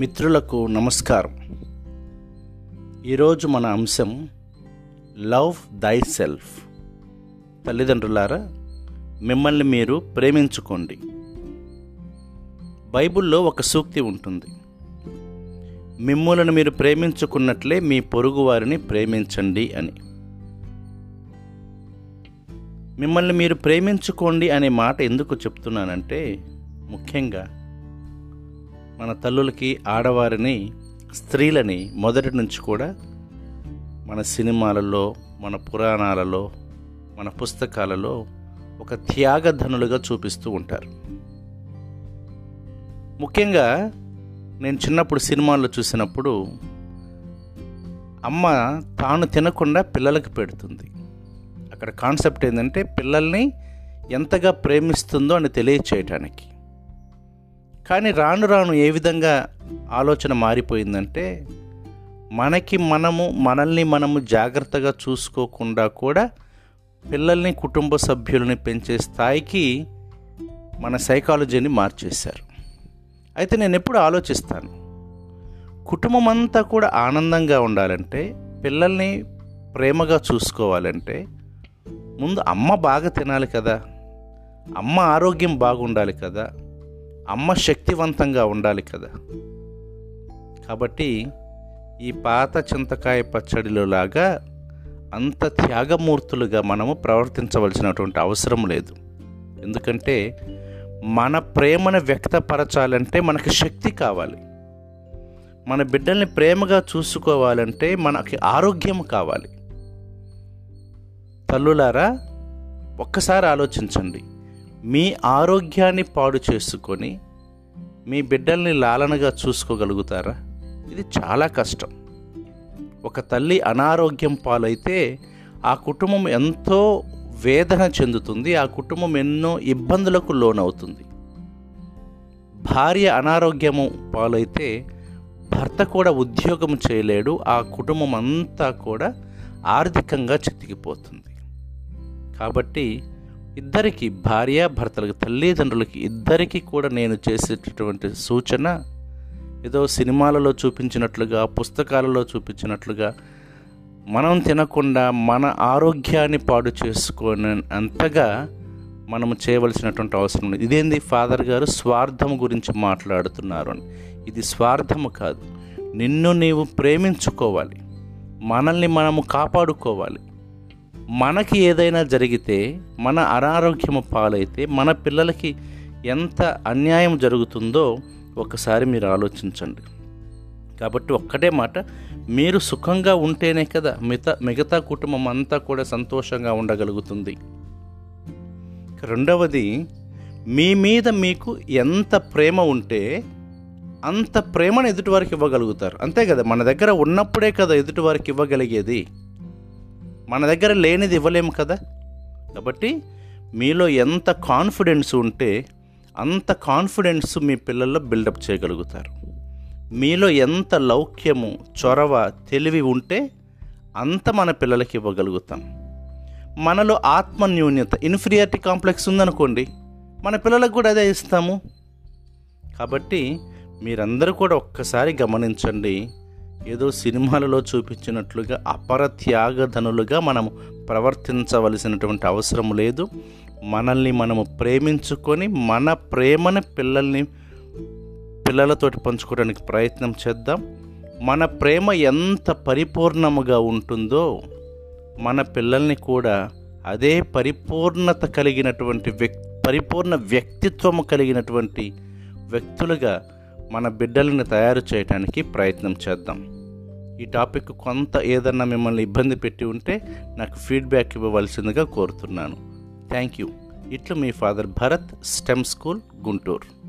మిత్రులకు నమస్కారం. ఈరోజు మన అంశం లవ్ దై సెల్ఫ్ తల్లిదండ్రులారా మిమ్మల్ని మీరు ప్రేమించుకోండి. బైబిల్లో ఒక సూక్తి ఉంటుంది. మిమ్మలను మీరు ప్రేమించుకున్నట్లే మీ పొరుగువారిని ప్రేమించండి అని. మిమ్మల్ని మీరు ప్రేమించుకోండి అనే మాట ఎందుకు చెప్తున్నానంటే ముఖ్యంగా మన తల్లులకి ఆడవారిని స్త్రీలని మొదటి నుంచి కూడా మన సినిమాలలో మన పురాణాలలో మన పుస్తకాలలో ఒక త్యాగధనులుగా చూపిస్తూ ఉంటారు. ముఖ్యంగా నేను చిన్నప్పుడు సినిమాల్లో చూసినప్పుడు అమ్మ తాను తినకుండా పిల్లలకు పెడుతుంది. అక్కడ కాన్సెప్ట్ ఏంటంటే పిల్లల్ని ఎంతగా ప్రేమిస్తుందో అని తెలియచేయటానికి. కానీ రాను రాను ఏ విధంగా ఆలోచన మారిపోయిందంటే మనకి మనము మనల్ని మనము జాగ్రత్తగా చూసుకోకుండా కూడా పిల్లల్ని కుటుంబ సభ్యులని పెంచే స్థాయికి మన సైకాలజీని మార్చేశారు. అయితే నేను ఎప్పుడు ఆలోచిస్తాను కుటుంబం అంతా కూడా ఆనందంగా ఉండాలంటే పిల్లల్ని ప్రేమగా చూసుకోవాలంటే ముందు అమ్మ బాగా తినాలి కదా అమ్మ ఆరోగ్యం బాగుండాలి కదా అమ్మ శక్తివంతంగా ఉండాలి కదా. కాబట్టి ఈ పాత చింతకాయ పచ్చడిలో లాగా అంత త్యాగమూర్తులుగా మనము ప్రవర్తించవలసినటువంటి అవసరం లేదు. ఎందుకంటే మన ప్రేమను వ్యక్తపరచాలంటే మనకి శక్తి కావాలి. మన బిడ్డల్ని ప్రేమగా చూసుకోవాలంటే మనకి ఆరోగ్యం కావాలి. తల్లులారా ఒక్కసారి ఆలోచించండి. మీ ఆరోగ్యాన్ని పాడు చేసుకొని మీ బిడ్డల్ని లాలనగా చూసుకోగలుగుతారా? ఇది చాలా కష్టం. ఒక తల్లి అనారోగ్యం పాలైతే ఆ కుటుంబం ఎంతో వేదన చెందుతుంది ఆ కుటుంబం ఎన్నో ఇబ్బందులకు లోనవుతుంది. భార్య అనారోగ్యము పాలైతే భర్త కూడా ఉద్యోగం చేయలేడు ఆ కుటుంబం అంతా కూడా ఆర్థికంగా చితికిపోతుంది. కాబట్టి ఇద్దరికి భార్య భర్తలకు తల్లిదండ్రులకి ఇద్దరికి కూడా నేను చేసేటటువంటి సూచన ఏదో సినిమాలలో చూపించినట్లుగా పుస్తకాలలో చూపించినట్లుగా మనం తినకుండా మన ఆరోగ్యాన్ని పాడు చేసుకునే అంతగా మనము చేయవలసినటువంటి అవసరం ఉంది. ఇదేంది? ఫాదర్ గారు స్వార్థం గురించి మాట్లాడుతున్నారు అని. ఇది స్వార్థము కాదు. నిన్ను నీవు ప్రేమించుకోవాలి. మనల్ని మనము కాపాడుకోవాలి. మనకి ఏదైనా జరిగితే మన అనారోగ్యము పాలైతే మన పిల్లలకి ఎంత అన్యాయం జరుగుతుందో ఒకసారి మీరు ఆలోచించండి. కాబట్టి ఒక్కటే మాట మీరు సుఖంగా ఉంటేనే కదా మిగతా మిగతా కుటుంబం అంతా కూడా సంతోషంగా ఉండగలుగుతుంది. రెండవది మీ మీద మీకు ఎంత ప్రేమ ఉంటే అంత ప్రేమను ఎదుటివారికి ఇవ్వగలుగుతారు. అంతే కదా మన దగ్గర ఉన్నప్పుడే కదా ఎదుటివారికి ఇవ్వగలిగేది. మన దగ్గర లేనిది ఇవ్వలేము కదా? కాబట్టి మీలో ఎంత కాన్ఫిడెన్స్ ఉంటే అంత కాన్ఫిడెన్స్ మీ పిల్లల్లో బిల్డప్ చేయగలుగుతారు. మీలో ఎంత లౌక్యము చొరవ తెలివి ఉంటే అంత మన పిల్లలకి ఇవ్వగలుగుతాం. మనలో ఆత్మన్యూన్యత ఇన్ఫీరియారిటీ కాంప్లెక్స్ ఉందనుకోండి మన పిల్లలకు కూడా అదే ఇస్తాము. కాబట్టి మీరందరూ కూడా ఒక్కసారి గమనించండి ఏదో సినిమాలలో చూపించినట్లుగా అపర త్యాగధనులుగా మనము ప్రవర్తించవలసినటువంటి అవసరం లేదు. మనల్ని మనము ప్రేమించుకొని మన ప్రేమని పిల్లల్ని పిల్లలతోటి పంచుకోవడానికి ప్రయత్నం చేద్దాం. మన ప్రేమ ఎంత పరిపూర్ణముగా ఉంటుందో మన పిల్లల్ని కూడా అదే పరిపూర్ణత కలిగినటువంటి వ్యక్ పరిపూర్ణ వ్యక్తిత్వము కలిగినటువంటి వ్యక్తులుగా మన బిడ్డలను తయారు చేయడానికి ప్రయత్నం చేద్దాం. ఈ టాపిక్ కొంత ఏదన్నా మిమ్మల్ని ఇబ్బంది పెట్టి ఉంటే నాకు ఫీడ్బ్యాక్ ఇవ్వవలసిందిగా కోరుతున్నాను. Thank you. ఇట్లు మీ father Bharat STEM school Guntur.